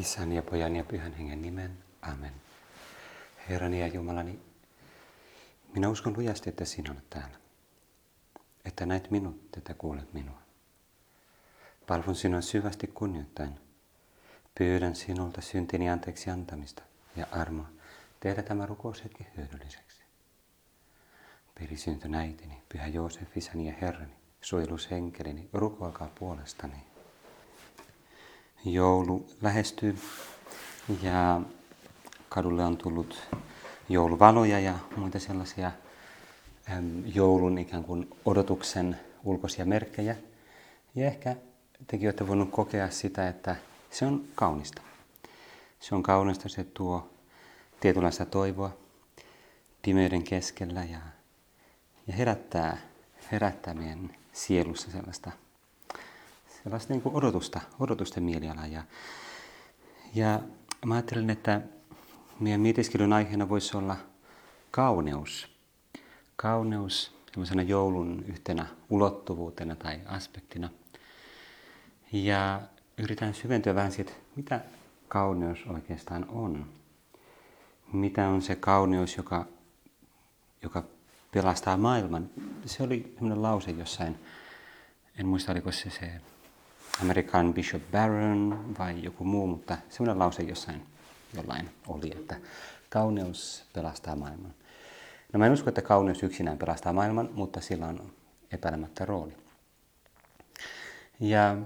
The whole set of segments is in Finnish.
Isän ja pojan ja pyhän hengen nimen. Amen. Herrani ja Jumalani, minä uskon lujasti, että sinä olet täällä. Että näet minut, että kuulet minua. Palvon sinua syvästi kunnioittain. Pyydän sinulta syntini anteeksi antamista ja armoa tehdä tämä rukoushetki hyödylliseksi. Perisyntö näitini, pyhä Joosef, isäni ja herrani, suojelushenkelini, rukoilkaa puolestani. Joulu lähestyy ja kadulle on tullut jouluvaloja ja muita sellaisia joulun ikään kuin odotuksen ulkoisia merkkejä. Ja ehkä tekin olette voinut kokea sitä, että se on kaunista. Se on kaunista, se tuo tietynlaista toivoa pimeyden keskellä ja, ja herättää, herättää meidän sielussa sellaista sellaista niin kuin odotusta, odotusten mielialaa. Ja, ja mä ajattelin, että meidän mietiskelyn aiheena voisi olla kauneus. Kauneus sellaisena joulun yhtenä ulottuvuutena tai aspektina. Ja yritän syventyä vähän siitä, mitä kauneus oikeastaan on. Mitä on se kauneus, joka, joka pelastaa maailman. Se oli sellainen lause jossain, en muista oliko se se Amerikan Bishop Barron vai joku muu, mutta semmoinen lause jossain jollain oli, että kauneus pelastaa maailman. No mä en usko, että kauneus yksinään pelastaa maailman, mutta sillä on epäilemättä rooli. Ja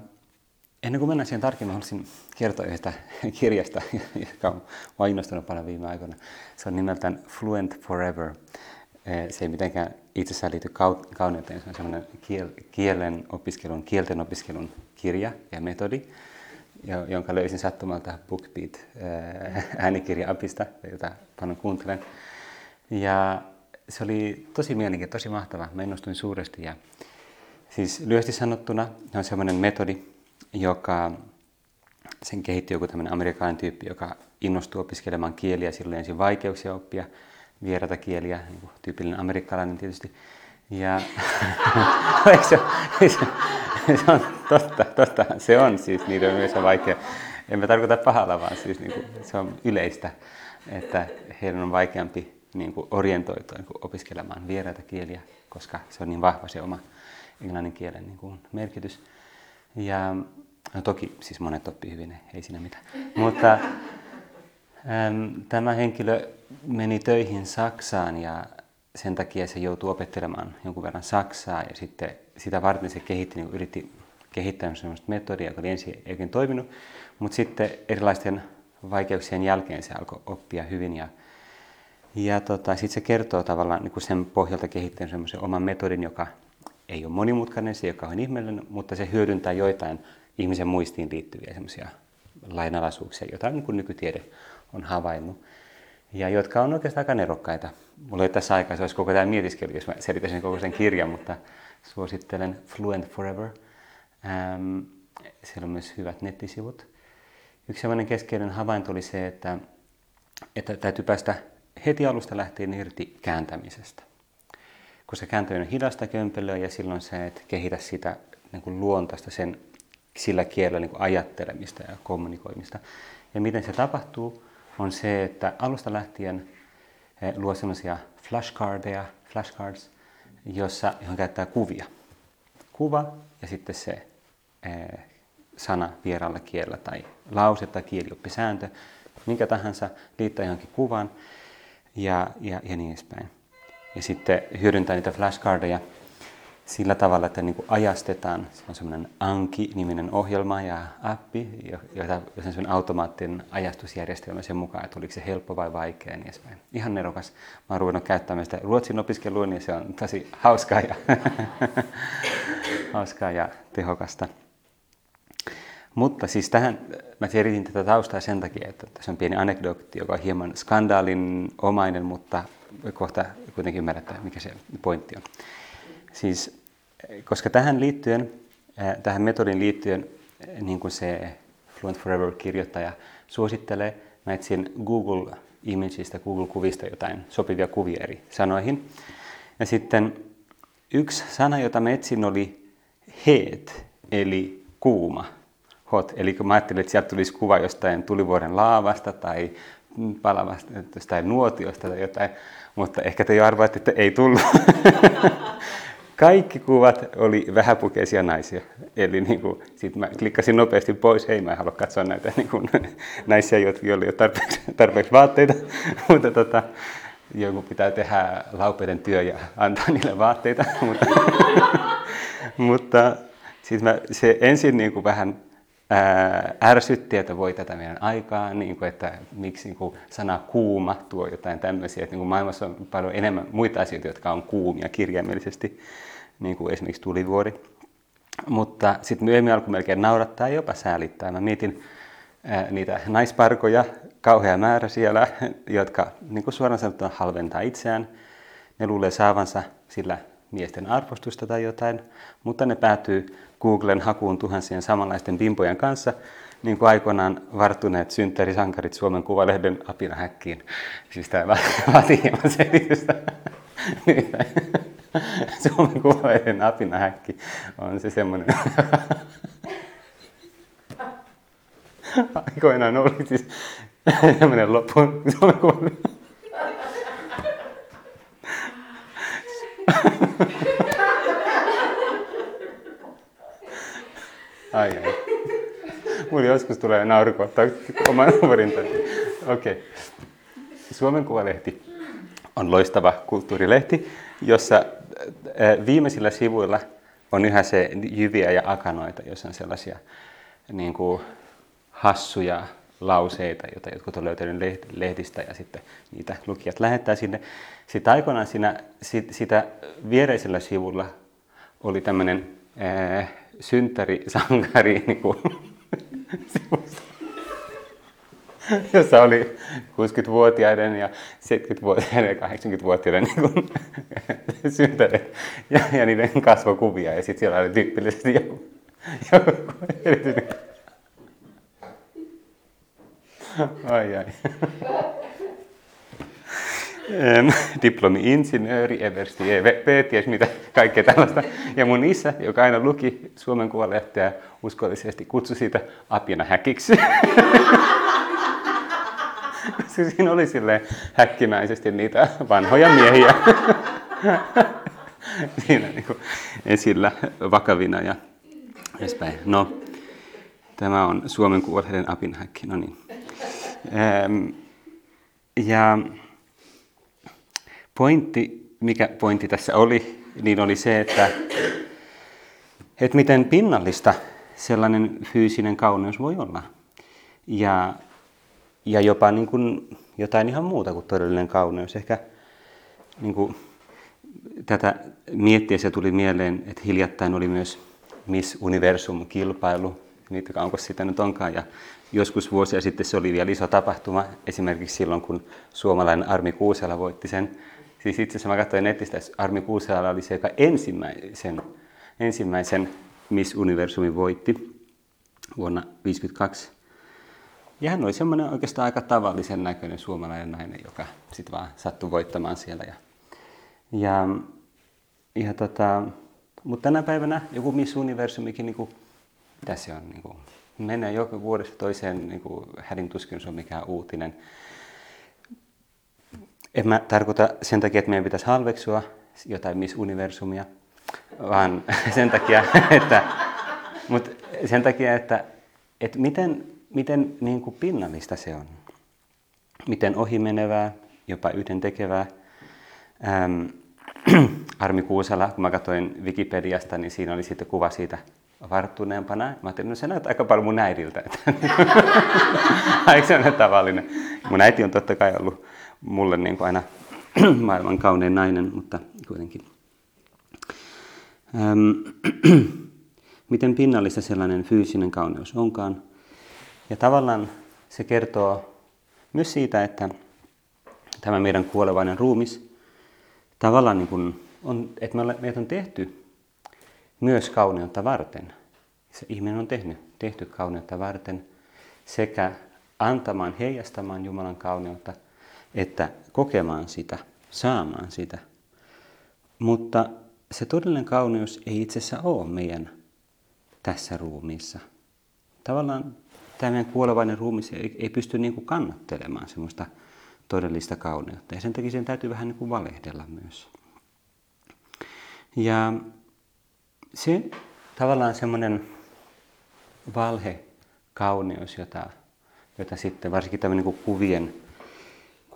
ennen kuin mennään siihen tarkemmin, haluaisin kertoa yhdestä kirjasta, joka on vainnostunut paljon viime aikoina. Se on nimeltään Fluent Forever. Eh, se ei mitenkään itsessään liity kauneuteen, se on semmoinen kielen opiskelun, kielten opiskelun kirja ja metodi, jonka löysin sattumalta BookBeat eh, äänikirja-apista, jota paljon kuuntelen. Ja se oli tosi mielenkiintoinen, tosi mahtava. Mä innostuin suuresti. Ja siis lyhyesti sanottuna on semmoinen metodi, joka sen kehitti joku tämmöinen amerikkalainen tyyppi, joka innostuu opiskelemaan kieliä, silloin ensin vaikeuksia oppia vieraita kieliä, niin kuin tyypillinen amerikkalainen tietysti. Ja se, se, se, on totta, totta, se on siis, niiden myös vaikea. En mä tarkoita pahalla, vaan siis niin kuin, se on yleistä, että heidän on vaikeampi niin kuin orientoitua niin kuin opiskelemaan vieraita kieliä, koska se on niin vahva se oma englannin kielen niin kuin merkitys. Ja no toki siis monet oppii hyvin, ei siinä mitään. Mutta äm, tämä henkilö meni töihin Saksaan ja sen takia se joutui opettelemaan jonkun verran Saksaa ja sitten sitä varten se kehitti, niin yritti kehittää sellaista metodia, joka oli ensin ei oikein toiminut, mutta sitten erilaisten vaikeuksien jälkeen se alkoi oppia hyvin ja, ja tota, sitten se kertoo tavallaan niin sen pohjalta kehittänyt semmoisen oman metodin, joka ei ole monimutkainen, se ole kauhean ihmeellinen, mutta se hyödyntää joitain ihmisen muistiin liittyviä semmoisia lainalaisuuksia, joita niin kuin nykytiede on havainnut ja jotka on oikeastaan aika nerokkaita. Mulla ei tässä aikaa, se olisi koko tämä mietiskely, jos mä selitäisin koko sen kirjan, mutta suosittelen Fluent Forever. Ähm, siellä on myös hyvät nettisivut. Yksi sellainen keskeinen havainto oli se, että, että täytyy päästä heti alusta lähtien irti kääntämisestä. Koska kääntäminen on hidasta kömpelöä ja silloin se, että kehitä sitä niin kuin luontaista sen sillä kielellä niin kuin ajattelemista ja kommunikoimista. Ja miten se tapahtuu, on se, että alusta lähtien eh, luo sellaisia flashcardeja, flashcards, jossa, johon käyttää kuvia. Kuva ja sitten se sana vieraalla kielellä tai lause tai kielioppisääntö, minkä tahansa liittää johonkin kuvaan ja, ja, ja niin edespäin. Ja sitten hyödyntää niitä flashcardeja sillä tavalla, että niin kuin ajastetaan, se on semmoinen Anki-niminen ohjelma ja appi, jota, on semmoinen automaattinen ajastusjärjestelmä sen mukaan, että oliko se helppo vai vaikea ja niin edespäin. Ihan nerokas. Mä oon ruvennut käyttämään sitä ruotsin opiskeluun ja se on tosi hauskaa ja, hauskaa ja tehokasta. Mutta siis tähän, mä selitin tätä taustaa sen takia, että tässä on pieni anekdootti, joka on hieman skandaalin omainen, mutta kohta kuitenkin ymmärrätte, mikä se pointti on. Siis, koska tähän liittyen, tähän metodin liittyen, niin kuin se Fluent Forever-kirjoittaja suosittelee, mä etsin Google Imagesista, Google-kuvista jotain sopivia kuvia eri sanoihin. Ja sitten yksi sana, jota mä etsin, oli heat, eli kuuma. Hot. Eli kun mä ajattelin, että sieltä tulisi kuva jostain tulivuoren laavasta tai palavasta jostain nuotiosta tai jotain, mutta ehkä te jo arvaatte, että ei tullut. Kaikki kuvat oli vähäpukeisia naisia. Eli niin kuin, sit mä klikkasin nopeasti pois, ei mä en halua katsoa näitä niin kuin, naisia, joilla ei ole tarpeeksi, tarpeeksi vaatteita. mutta tota, joku pitää tehdä laupeiden työ ja antaa niille vaatteita. mutta, mutta siis mä, se ensin niin kuin vähän ää, ärsytti, että voi tätä meidän aikaa, niin kuin, että miksi niin kuin, sana kuuma tuo jotain tämmöisiä. Että, niin kuin maailmassa on paljon enemmän muita asioita, jotka on kuumia kirjaimellisesti, niin kuin esimerkiksi tulivuori. Mutta sitten myöhemmin alkoi melkein naurattaa ja jopa säälittää. Mä mietin ää, niitä naisparkoja, kauhea määrä siellä, jotka niin kuin suoraan sanottuna halventaa itseään. Ne luulee saavansa sillä miesten arvostusta tai jotain, mutta ne päätyy Googlen hakuun tuhansien samanlaisten bimpojen kanssa, niin kuin aikoinaan varttuneet synttärisankarit Suomen Kuvalehden apinahäkkiin. Siis tämä vaatii hieman selitystä. Suomen Kuvalehden apinahäkki on se semmoinen... Aikoinaan oli siis semmoinen loppu Suomen Kuvalehden Ai ai. Mulla joskus tulee nauru kohta oman numerin Okei. Okay. Suomen Kuvalehti on loistava kulttuurilehti, jossa viimeisillä sivuilla on yhä se jyviä ja akanoita, jos on sellaisia niin kuin hassuja lauseita, joita jotkut on löytänyt lehdistä ja sitten niitä lukijat lähettää sinne. Sitten aikoinaan siinä, sitä viereisellä sivulla oli tämmöinen synttärisankari niin kuin, jossa oli 60-vuotiaiden ja 70-vuotiaiden ja 80-vuotiaiden niin kuin, synttäreitä ja, ja niiden kasvokuvia. Ja sitten siellä oli tyypillisesti joku, joku erityinen... Ai ai diplomi-insinööri, eversti EVP, ties mitä kaikkea tällaista. Ja mun isä, joka aina luki Suomen Kuvalehteä uskollisesti, kutsui siitä apina häkiksi. Siinä oli silleen häkkimäisesti niitä vanhoja miehiä siinä niin kuin esillä vakavina ja edespäin. No, tämä on Suomen Kuvalehden apinhäkki, no niin. Ja Pointti, mikä pointti tässä oli, niin oli se, että, että miten pinnallista sellainen fyysinen kauneus voi olla. Ja, ja jopa niin kuin jotain ihan muuta kuin todellinen kauneus. Ehkä niin kuin tätä miettiessä tuli mieleen, että hiljattain oli myös Miss Universum-kilpailu, niitä onko sitä nyt onkaan. Ja joskus vuosia sitten se oli vielä iso tapahtuma, esimerkiksi silloin kun suomalainen Armi Kuusela voitti sen Siis itse asiassa mä katsoin netistä, että Armi Kuusela oli se, joka ensimmäisen, ensimmäisen Miss Universumin voitti vuonna 1952. Ja hän oli semmoinen oikeastaan aika tavallisen näköinen suomalainen nainen, joka sitten vaan sattui voittamaan siellä. Ja, ja, ja tota, mutta tänä päivänä joku Miss Universumikin, niin kuin, mitä se on, niin kuin, menee joka vuodesta toiseen niin kuin, hädin tuskin se on mikään uutinen. En mä tarkoita sen takia, että meidän pitäisi halveksua jotain Miss Universumia, vaan sen takia, että, mutta sen takia, että, että miten, miten niin kuin pinnallista se on. Miten ohimenevää, jopa yhdentekevää. Ähm, Armi Kuusala, kun mä katsoin Wikipediasta, niin siinä oli sitten kuva siitä varttuneempana. Mä ajattelin, no se näyttää aika paljon mun äidiltä. Eikö se ole tavallinen? Mun äiti on totta kai ollut mulle niin kuin aina maailman kaunein nainen, mutta kuitenkin. Ähm, miten pinnallista sellainen fyysinen kauneus onkaan. Ja tavallaan se kertoo myös siitä, että tämä meidän kuolevainen ruumis, tavallaan niin kuin on, että meitä on tehty myös kauneutta varten. Se ihminen on tehnyt, tehty kauneutta varten sekä antamaan, heijastamaan Jumalan kauneutta – että kokemaan sitä, saamaan sitä. Mutta se todellinen kauneus ei itse asiassa ole meidän tässä ruumiissa. tavallaan tämä meidän kuolevainen ruumis ei, ei pysty niin kuin kannattelemaan semmoista todellista kauneutta. Ja sen takia sen täytyy vähän niin kuin valehdella myös. Ja se tavallaan semmoinen valhe, kauneus, jota, jota sitten varsinkin tämmöinen niin kuvien,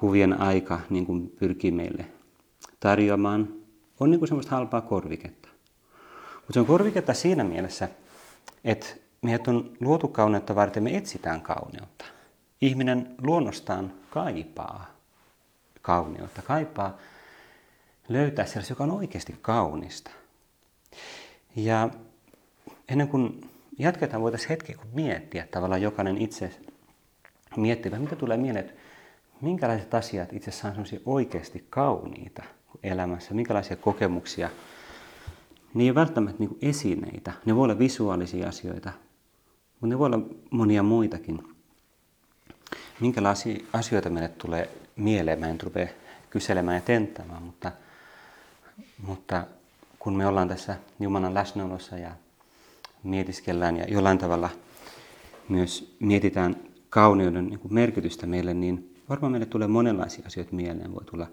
kuvien aika niin kuin pyrkii meille tarjoamaan, on niin kuin semmoista halpaa korviketta. Mutta se on korviketta siinä mielessä, että meidät on luotu kauneutta varten, me etsitään kauneutta. Ihminen luonnostaan kaipaa kauneutta, kaipaa löytää sellaista, joka on oikeasti kaunista. Ja ennen kuin jatketaan, voitaisiin hetki miettiä tavallaan jokainen itse miettivä, mitä tulee mieleen, minkälaiset asiat itse asiassa on oikeasti kauniita elämässä, minkälaisia kokemuksia. Ne ei ole välttämättä niin esineitä, ne voi olla visuaalisia asioita, mutta ne voi olla monia muitakin. Minkälaisia asioita meille tulee mieleen, mä en rupea kyselemään ja tenttämään, mutta, mutta kun me ollaan tässä Jumalan läsnäolossa ja mietiskellään ja jollain tavalla myös mietitään kauneuden niin kuin merkitystä meille, niin varmaan meille tulee monenlaisia asioita mieleen. Voi tulla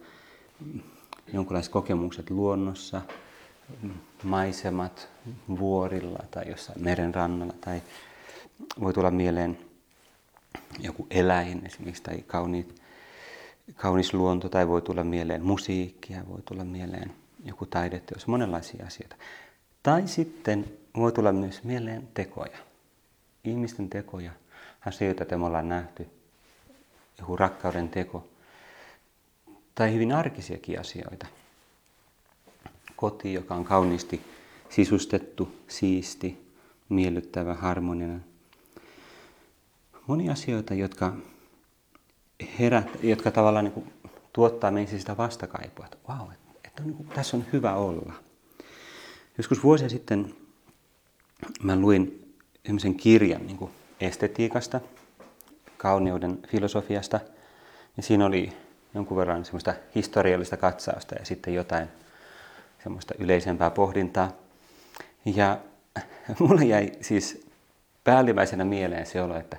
jonkinlaiset kokemukset luonnossa, maisemat vuorilla tai jossain meren rannalla tai voi tulla mieleen joku eläin esimerkiksi tai kauniit, kaunis luonto tai voi tulla mieleen musiikkia, voi tulla mieleen joku taideteos, monenlaisia asioita. Tai sitten voi tulla myös mieleen tekoja, ihmisten tekoja, asioita, joita me ollaan nähty, joku rakkauden teko, tai hyvin arkisiakin asioita. Koti, joka on kauniisti sisustettu, siisti, miellyttävä, harmoninen. Monia asioita, jotka, herät, jotka tavallaan niin kuin tuottaa meissä sitä vastakaipua, että wow, että, on, niin kuin, tässä on hyvä olla. Joskus vuosia sitten mä luin yhden kirjan niin kuin estetiikasta, kauneuden filosofiasta, ja siinä oli jonkun verran semmoista historiallista katsausta ja sitten jotain semmoista yleisempää pohdintaa. Ja mulle jäi siis päällimmäisenä mieleen se olo, että,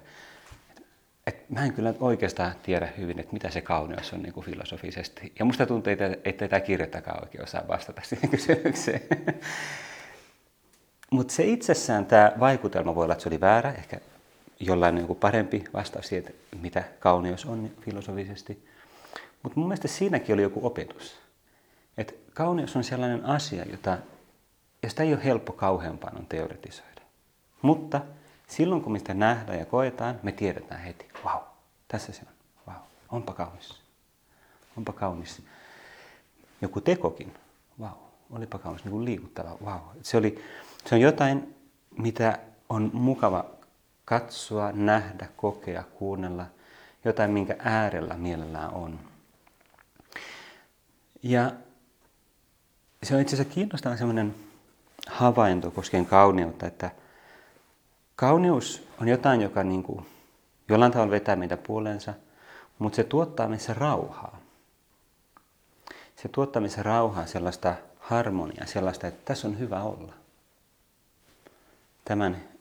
että mä en kyllä oikeastaan tiedä hyvin, että mitä se kauneus on niin kuin filosofisesti. Ja musta tuntuu, että, että tämä kirjoittakaan oikein osaa vastata siihen kysymykseen. Mutta se itsessään, tämä vaikutelma voi olla, että se oli väärä, ehkä jollain joku parempi vastaus siihen, mitä kauneus on filosofisesti. Mutta mun mielestä siinäkin oli joku opetus. Että kauneus on sellainen asia, jota, josta ei ole helppo kauheampaan on teoretisoida. Mutta silloin kun me sitä nähdään ja koetaan, me tiedetään heti, wow, tässä se on, wow, onpa kaunis. Onpa kaunis. Joku tekokin, wow, olipa kaunis, niin kuin liikuttava, wow. Se, oli, se on jotain, mitä on mukava katsoa, nähdä, kokea, kuunnella, jotain, minkä äärellä mielellään on. Ja se on itse asiassa kiinnostava sellainen havainto koskien kauneutta, että kauneus on jotain, joka niin kuin jollain tavalla vetää meitä puoleensa, mutta se tuottaa meissä rauhaa. Se tuottaa meissä rauhaa, sellaista harmoniaa, sellaista, että tässä on hyvä olla. Tämän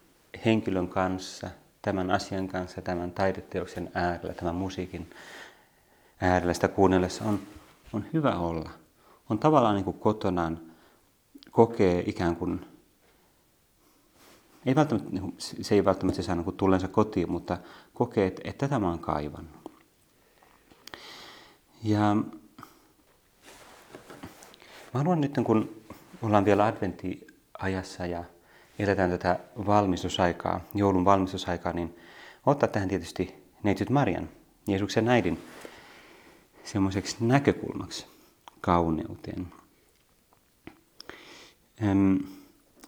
henkilön kanssa, tämän asian kanssa, tämän taideteoksen äärellä, tämän musiikin äärellä sitä kuunnellessa on on hyvä olla. On tavallaan niin kuin kotonaan kokee ikään kuin, ei välttämättä, niin se ei välttämättä saa niin tullensa kotiin, mutta kokee, että, että tätä mä oon kaivannut. Ja mä haluan nyt, kun ollaan vielä adventtiajassa ja eletään tätä valmistusaikaa, joulun valmistusaikaa, niin ottaa tähän tietysti neitsyt Marian, Jeesuksen äidin semmoiseksi näkökulmaksi kauneuteen.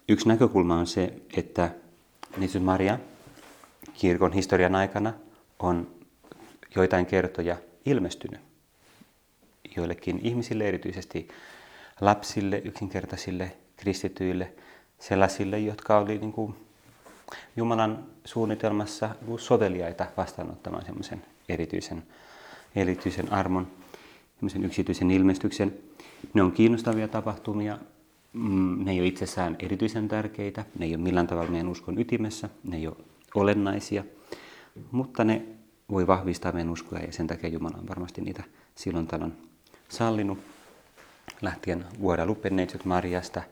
Yksi näkökulma on se, että Jeesus Maria kirkon historian aikana on joitain kertoja ilmestynyt joillekin ihmisille, erityisesti lapsille, yksinkertaisille, kristityille, sellaisille, jotka oli niin kuin Jumalan suunnitelmassa soveliaita vastaanottamaan semmoisen erityisen erityisen armon, yksityisen ilmestyksen. Ne on kiinnostavia tapahtumia, mm, ne ei ole itsessään erityisen tärkeitä, ne ei ole millään tavalla meidän uskon ytimessä, ne ei ole olennaisia, mutta ne voi vahvistaa meidän uskoa ja sen takia Jumala on varmasti niitä silloin tällöin sallinut. Lähtien Guadalupe Neitsyt Mariasta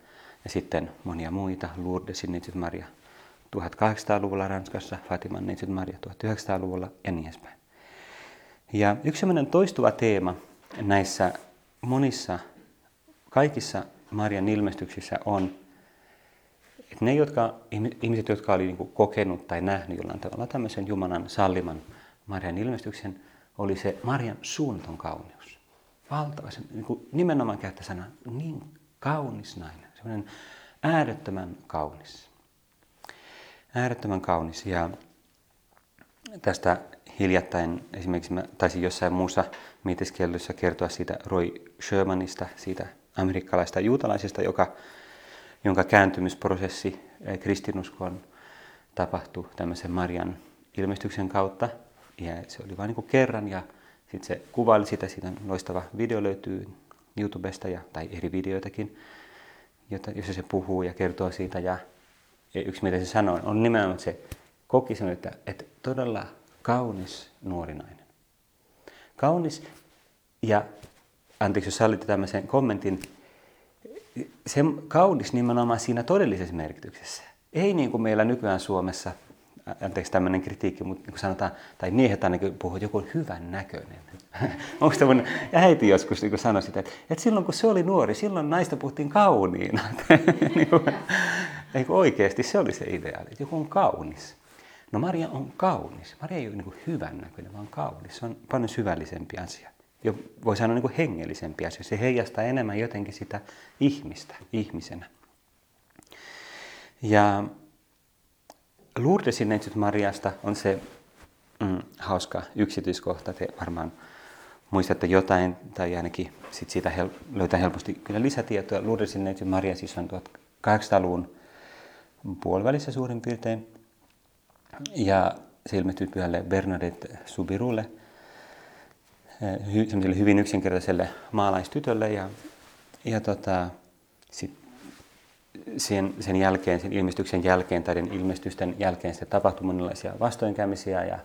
ja sitten monia muita, Lourdesin Neitsyt Maria 1800-luvulla Ranskassa, Fatiman Neitsyt Maria 1900-luvulla ja niin edespäin. Ja yksi sellainen toistuva teema näissä monissa, kaikissa Marian ilmestyksissä on, että ne jotka, ihmiset, jotka oli niin kokenut tai nähnyt jollain tavalla tämmöisen Jumalan salliman Marian ilmestyksen, oli se Marian suunnaton kauneus. Valtava, niin kuin nimenomaan käyttä sana, niin kaunis nainen, semmoinen äärettömän kaunis. Äärettömän kaunis ja tästä hiljattain esimerkiksi mä taisin jossain muussa mietiskellyssä kertoa siitä Roy Shermanista, siitä amerikkalaista juutalaisesta, joka, jonka kääntymisprosessi kristinuskoon tapahtui tämmöisen Marian ilmestyksen kautta. Ja se oli vain niin kerran ja sitten se kuvaili sitä, siitä loistava video löytyy YouTubesta ja, tai eri videoitakin, jossa se puhuu ja kertoo siitä. Ja, ja yksi mitä se sanoi on nimenomaan, se koki sen, että, että todella kaunis nuori nainen. Kaunis ja, anteeksi jos sallitte tämmöisen kommentin, se kaunis nimenomaan siinä todellisessa merkityksessä. Ei niin kuin meillä nykyään Suomessa, anteeksi tämmöinen kritiikki, mutta niin sanotaan, tai miehet ainakin puhuvat, joku on hyvän näköinen. Onko ja äiti joskus niin sanoi sitä, että, että silloin kun se oli nuori, silloin naista puhuttiin kauniina. niin kuin, oikeasti se oli se ideaali, että joku on kaunis. No Maria on kaunis. Maria ei ole niin hyvän näköinen, vaan kaunis. Se on paljon syvällisempi asia. Jo voi sanoa niin hengellisempi asia. Se heijastaa enemmän jotenkin sitä ihmistä ihmisenä. Ja Lourdesin neitsyt Mariasta on se mm, hauska yksityiskohta. Te varmaan muistatte jotain, tai ainakin sit siitä hel- löytää helposti kyllä lisätietoa. Lourdesin neitsyt Maria siis on 1800-luvun puolivälissä suurin piirtein. Ja se ilmestyi pyhälle Bernadette Subirulle, hy, hyvin yksinkertaiselle maalaistytölle. Ja, ja tota, sit sen, sen jälkeen, sen ilmestyksen jälkeen tai ilmestysten jälkeen sitten tapahtui monenlaisia vastoinkäymisiä ja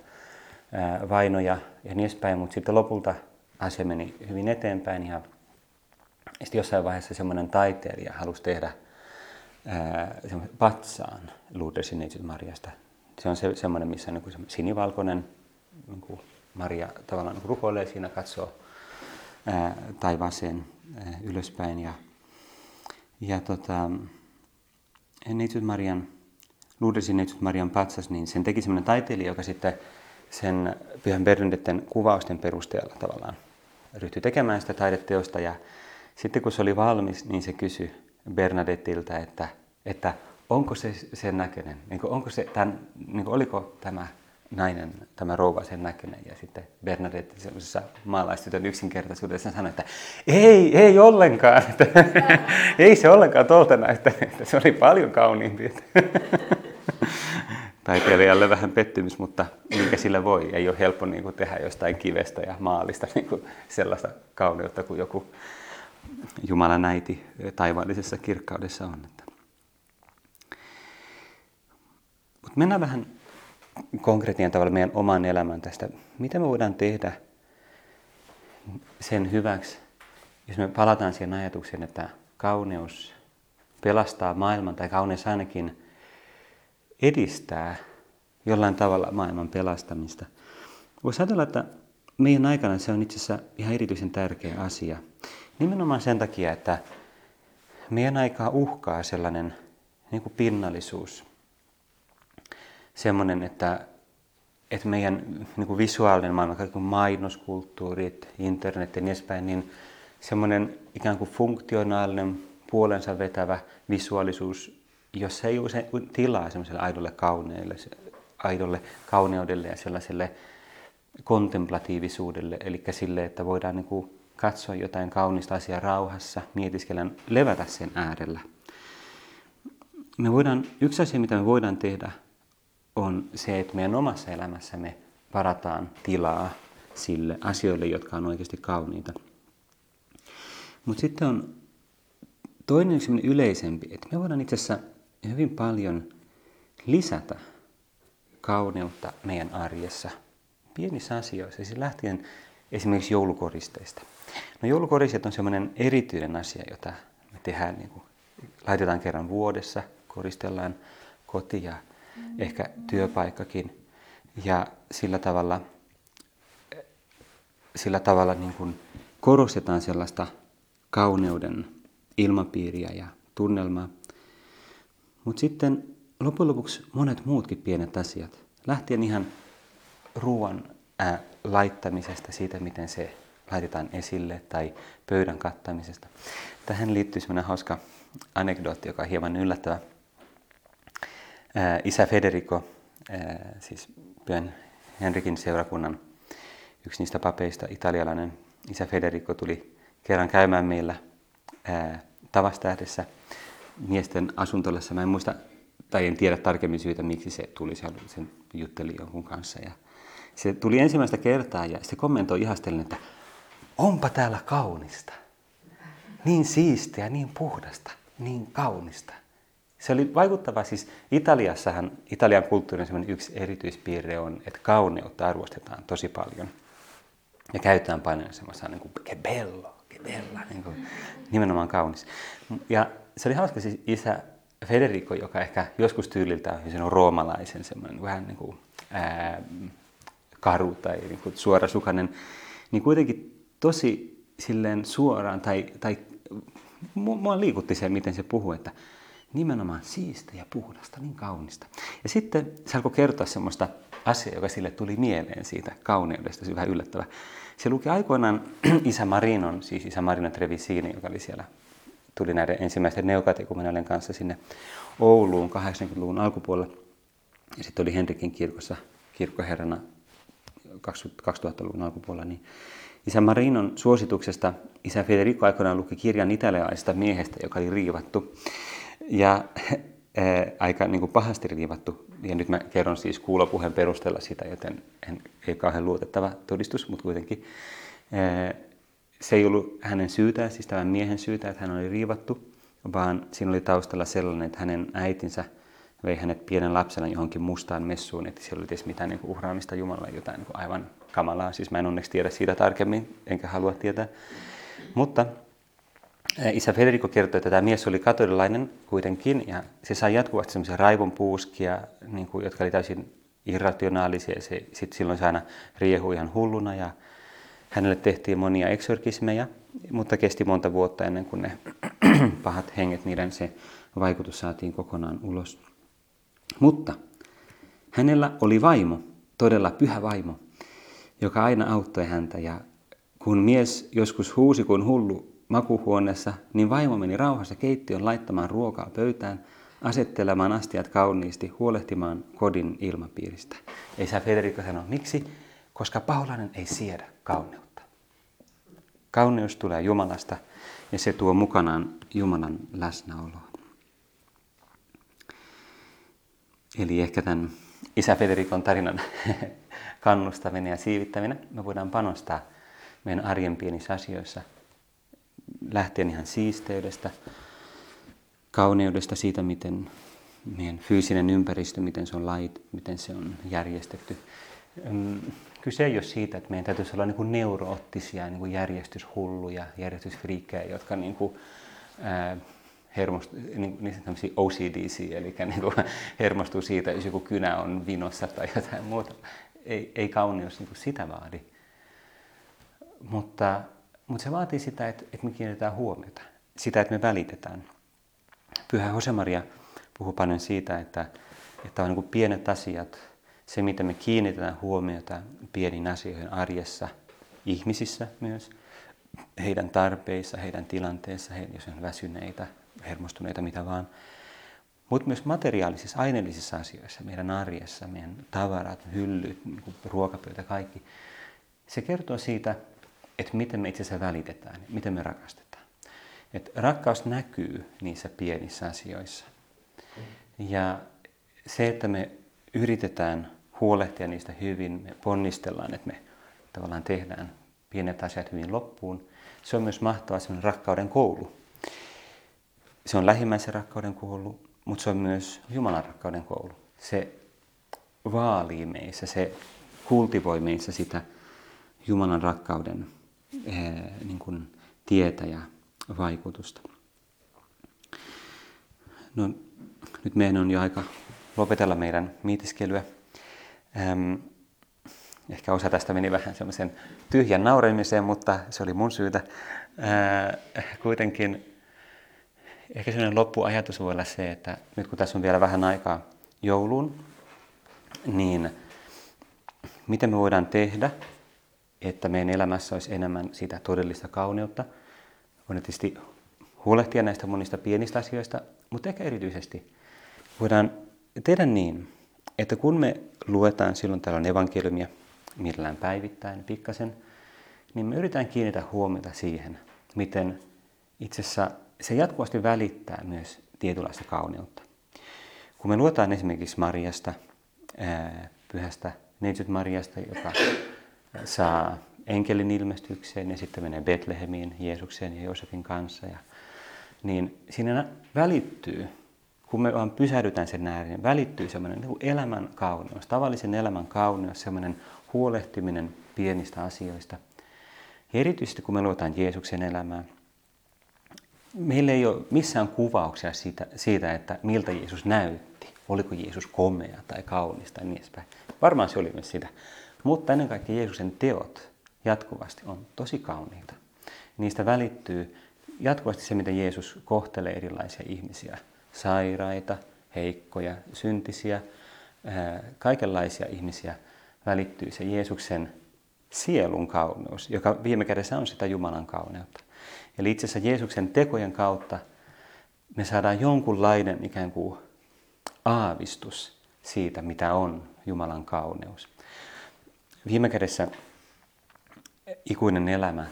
ää, vainoja ja niin edespäin, mutta sitten lopulta asia meni hyvin eteenpäin ja sitten jossain vaiheessa semmoinen taiteilija halusi tehdä ää, patsaan Lourdesin Marjasta se on se, semmoinen, missä niin kuin sinivalkoinen niin kuin Maria tavallaan niin rukoilee siinä, katsoo ää, taivaaseen ää, ylöspäin. Ja, ja tota, Neitsyt Marian, Lourdesin Neitsyt Marian patsas, niin sen teki semmoinen taiteilija, joka sitten sen Pyhän Bernadetten kuvausten perusteella tavallaan ryhtyi tekemään sitä taideteosta. Ja sitten kun se oli valmis, niin se kysyi Bernadettiltä, että, että onko se sen näköinen, niin kuin, onko se tämän, niin kuin, oliko tämä nainen, tämä rouva sen näköinen. Ja sitten Bernadette sellaisessa maalaistytön yksinkertaisuudessa sanoi, että ei, ei ollenkaan, että, ei se ollenkaan tuolta näytä, että se oli paljon kauniimpi. Taiteilijalle vähän pettymys, mutta mikä sillä voi. Ei ole helppo niin kuin, tehdä jostain kivestä ja maalista niin kuin, sellaista kauneutta kuin joku Jumalan äiti taivaallisessa kirkkaudessa on. Mutta mennään vähän konkreettien tavalla meidän oman elämän tästä. Mitä me voidaan tehdä sen hyväksi, jos me palataan siihen ajatukseen, että kauneus pelastaa maailman tai kauneus ainakin edistää jollain tavalla maailman pelastamista. Voisi ajatella, että meidän aikana se on itse asiassa ihan erityisen tärkeä asia. Nimenomaan sen takia, että meidän aikaa uhkaa sellainen niin kuin pinnallisuus, semmoinen, että, että meidän niin kuin visuaalinen maailma, kaikki mainoskulttuurit, internet ja niin edespäin, niin semmoinen ikään kuin funktionaalinen, puolensa vetävä visuaalisuus, jossa ei usein tilaa semmoiselle aidolle kauneille, aidolle kauneudelle ja sellaiselle kontemplatiivisuudelle, eli sille, että voidaan niin kuin katsoa jotain kaunista asiaa rauhassa, mietiskellä, levätä sen äärellä. Me voidaan, yksi asia, mitä me voidaan tehdä, on se, että meidän omassa elämässämme varataan tilaa sille asioille, jotka on oikeasti kauniita. Mutta sitten on toinen yleisempi, että me voidaan itse asiassa hyvin paljon lisätä kauneutta meidän arjessa, pienissä asioissa, siis lähtien esimerkiksi joulukoristeista. No joulukoristeet on semmoinen erityinen asia, jota me tehdään, niin kuin, laitetaan kerran vuodessa, koristellaan koti ja ehkä työpaikkakin. Ja sillä tavalla, sillä tavalla niin kuin korostetaan sellaista kauneuden ilmapiiriä ja tunnelmaa. Mutta sitten loppujen lopuksi monet muutkin pienet asiat, lähtien ihan ruoan ää, laittamisesta, siitä miten se laitetaan esille tai pöydän kattamisesta. Tähän liittyy sellainen hauska anekdootti, joka on hieman yllättävä. Ää, isä Federico, ää, siis Pyhän Henrikin seurakunnan yksi niistä papeista, italialainen isä Federico tuli kerran käymään meillä ää, Tavastähdessä miesten asuntolassa. Mä en muista, tai en tiedä tarkemmin syytä, miksi se tuli, se sen jutteli jonkun kanssa. Ja se tuli ensimmäistä kertaa ja se kommentoi ihastellen, että onpa täällä kaunista. Niin siistiä, niin puhdasta, niin kaunista. Se oli vaikuttava, siis Italiassahan, Italian kulttuurin yksi erityispiirre on, että kauneutta arvostetaan tosi paljon. Ja käytetään paljon semmoista niin kuin che bello, che bella, niin kuin, nimenomaan kaunis. Ja se oli hauska siis isä Federico, joka ehkä joskus tyyliltä on roomalaisen semmoinen vähän niin kuin, ää, karu tai niin kuin suorasukainen, niin kuitenkin tosi silleen suoraan tai, tai mua liikutti se, miten se puhuu, että nimenomaan siistä ja puhdasta, niin kaunista. Ja sitten se alkoi kertoa semmoista asiaa, joka sille tuli mieleen siitä kauneudesta, se vähän yllättävä. Se luki aikoinaan isä Marinon, siis isä Marino Trevisini, joka oli siellä, tuli näiden ensimmäisten neokatekumenalen kanssa sinne Ouluun 80-luvun alkupuolella. Ja sitten oli Henrikin kirkossa kirkkoherrana 2000-luvun alkupuolella, niin isä Marinon suosituksesta isä Federico aikoinaan luki kirjan italialaisesta miehestä, joka oli riivattu. Ja ää, aika niin kuin pahasti riivattu. Ja nyt mä kerron siis kuulopuheen perusteella sitä, joten en, ei kauhean luotettava todistus, mutta kuitenkin. Ää, se ei ollut hänen syytään, siis tämän miehen syytä, että hän oli riivattu, vaan siinä oli taustalla sellainen, että hänen äitinsä – vei hänet pienen lapsena johonkin mustaan messuun, että siellä oli tietysti mitään niin kuin uhraamista Jumalalle, jotain niin kuin aivan kamalaa. Siis mä en onneksi tiedä siitä tarkemmin, enkä halua tietää. Mutta isä Federico kertoi, että tämä mies oli katolilainen kuitenkin, ja se sai jatkuvasti semmoisia raivon puuskia, niin kuin, jotka oli täysin irrationaalisia. Se, sit silloin se aina riehui ihan hulluna, ja hänelle tehtiin monia eksorkismeja, mutta kesti monta vuotta ennen kuin ne pahat henget, niiden se vaikutus saatiin kokonaan ulos. Mutta hänellä oli vaimo, todella pyhä vaimo, joka aina auttoi häntä ja kun mies joskus huusi kuin hullu makuhuoneessa, niin vaimo meni rauhassa keittiön laittamaan ruokaa pöytään, asettelemaan astiat kauniisti, huolehtimaan kodin ilmapiiristä. Isä Federico sanoi, miksi? Koska paholainen ei siedä kauneutta. Kauneus tulee Jumalasta ja se tuo mukanaan Jumalan läsnäoloa. Eli ehkä tämän isä Federikon tarinan kannustaminen ja siivittäminen me voidaan panostaa meidän arjen pienissä asioissa lähtien ihan siisteydestä, kauneudesta, siitä miten meidän fyysinen ympäristö, miten se on lait, miten se on järjestetty. Kyse ei ole siitä, että meidän täytyisi olla niin kuin neuroottisia, niin kuin järjestyshulluja, järjestysfriikkejä, jotka niin kuin, ää, hermostu, niin, niin OCDC, eli niin kuin hermostuu siitä, jos joku kynä on vinossa tai jotain muuta. Ei, ei kauneus niin kuin sitä vaadi. Mutta, mutta se vaatii sitä, että, että me kiinnitetään huomiota, sitä, että me välitetään. Pyhä Josemaria puhuu paljon siitä, että, että on niin pienet asiat, se mitä me kiinnitetään huomiota pieniin asioihin arjessa, ihmisissä myös, heidän tarpeissa, heidän tilanteissa, he, jos on väsyneitä, hermostuneita, mitä vaan. Mutta myös materiaalisissa, aineellisissa asioissa, meidän arjessa, meidän tavarat, hyllyt, niin ruokapöytä, kaikki. Se kertoo siitä, että miten me itse asiassa välitetään, miten me rakastetaan. Et rakkaus näkyy niissä pienissä asioissa. Ja se, että me yritetään huolehtia niistä hyvin, me ponnistellaan, että me tavallaan tehdään pienet asiat hyvin loppuun, se on myös mahtava rakkauden koulu. Se on lähimmäisen rakkauden koulu, mutta se on myös Jumalan rakkauden koulu. Se vaalii meissä, se kultivoi meissä sitä Jumalan rakkauden niin kuin tietä ja vaikutusta. No, nyt meidän on jo aika lopetella meidän mietiskelyä. Ähm, ehkä osa tästä meni vähän semmoisen tyhjän nauremiseen, mutta se oli mun syytä. Äh, kuitenkin ehkä sellainen loppuajatus voi olla se, että nyt kun tässä on vielä vähän aikaa jouluun, niin miten me voidaan tehdä, että meidän elämässä olisi enemmän sitä todellista kauneutta. Voidaan tietysti huolehtia näistä monista pienistä asioista, mutta ehkä erityisesti voidaan tehdä niin, että kun me luetaan silloin tällöin evankeliumia millään päivittäin pikkasen, niin me yritetään kiinnittää huomiota siihen, miten itse asiassa se jatkuvasti välittää myös tietynlaista kauneutta. Kun me luetaan esimerkiksi Mariasta, pyhästä neitsyt Mariasta, joka saa enkelin ilmestykseen ja sitten menee Betlehemiin Jeesuksen ja Joosefin kanssa. Ja, niin siinä välittyy, kun me vaan pysähdytään sen ääreen, niin välittyy semmoinen niin elämän kauneus, tavallisen elämän kauneus, semmoinen huolehtiminen pienistä asioista. Ja erityisesti kun me luotaan Jeesuksen elämää, meillä ei ole missään kuvauksia siitä, siitä, että miltä Jeesus näytti. Oliko Jeesus komea tai kaunis tai niin edespäin. Varmaan se oli myös sitä. Mutta ennen kaikkea Jeesuksen teot jatkuvasti on tosi kauniita. Niistä välittyy jatkuvasti se, miten Jeesus kohtelee erilaisia ihmisiä. Sairaita, heikkoja, syntisiä, kaikenlaisia ihmisiä välittyy se Jeesuksen sielun kauneus, joka viime kädessä on sitä Jumalan kauneutta. Eli itse asiassa Jeesuksen tekojen kautta me saadaan jonkunlainen ikään kuin aavistus siitä, mitä on Jumalan kauneus. Viime kädessä ikuinen elämä,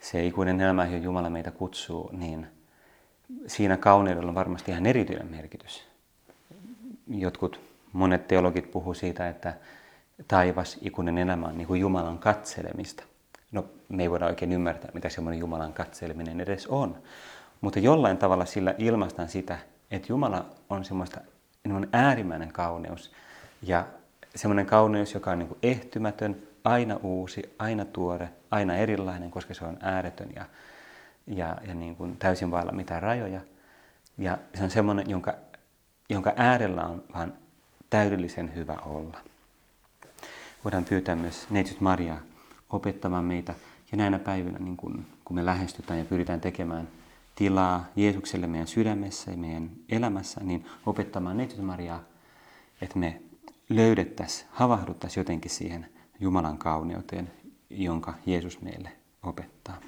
se ikuinen elämä, johon Jumala meitä kutsuu, niin siinä kauneudella on varmasti ihan erityinen merkitys. Jotkut, monet teologit puhuu siitä, että taivas, ikuinen elämä on niin kuin Jumalan katselemista. No, me ei voida oikein ymmärtää, mitä semmoinen Jumalan katseleminen edes on. Mutta jollain tavalla sillä ilmaistaan sitä, että Jumala on semmoista niin äärimmäinen kauneus ja semmoinen kauneus, joka on niin kuin ehtymätön, aina uusi, aina tuore, aina erilainen, koska se on ääretön ja, ja, ja niin kuin täysin vailla mitään rajoja. Ja se on semmoinen, jonka, jonka äärellä on vaan täydellisen hyvä olla. Voidaan pyytää myös neitsyt Mariaa opettamaan meitä ja näinä päivinä, niin kun, kun me lähestytään ja pyritään tekemään tilaa Jeesukselle meidän sydämessä ja meidän elämässä, niin opettamaan neitsyt Mariaa, että me löydettäisiin, havahduttaisiin jotenkin siihen Jumalan kauneuteen, jonka Jeesus meille opettaa.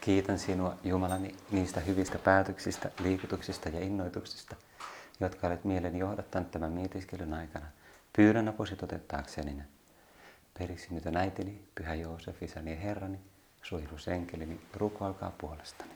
Kiitän sinua, Jumalani, niistä hyvistä päätöksistä, liikutuksista ja innoituksista, jotka olet mieleni johdattanut tämän mietiskelyn aikana. Pyydän apusi toteuttaakseni ne. Periksi nyt äitini, Pyhä Joosef, isäni ja Herrani, suojelusenkelini, rukoilkaa puolestani.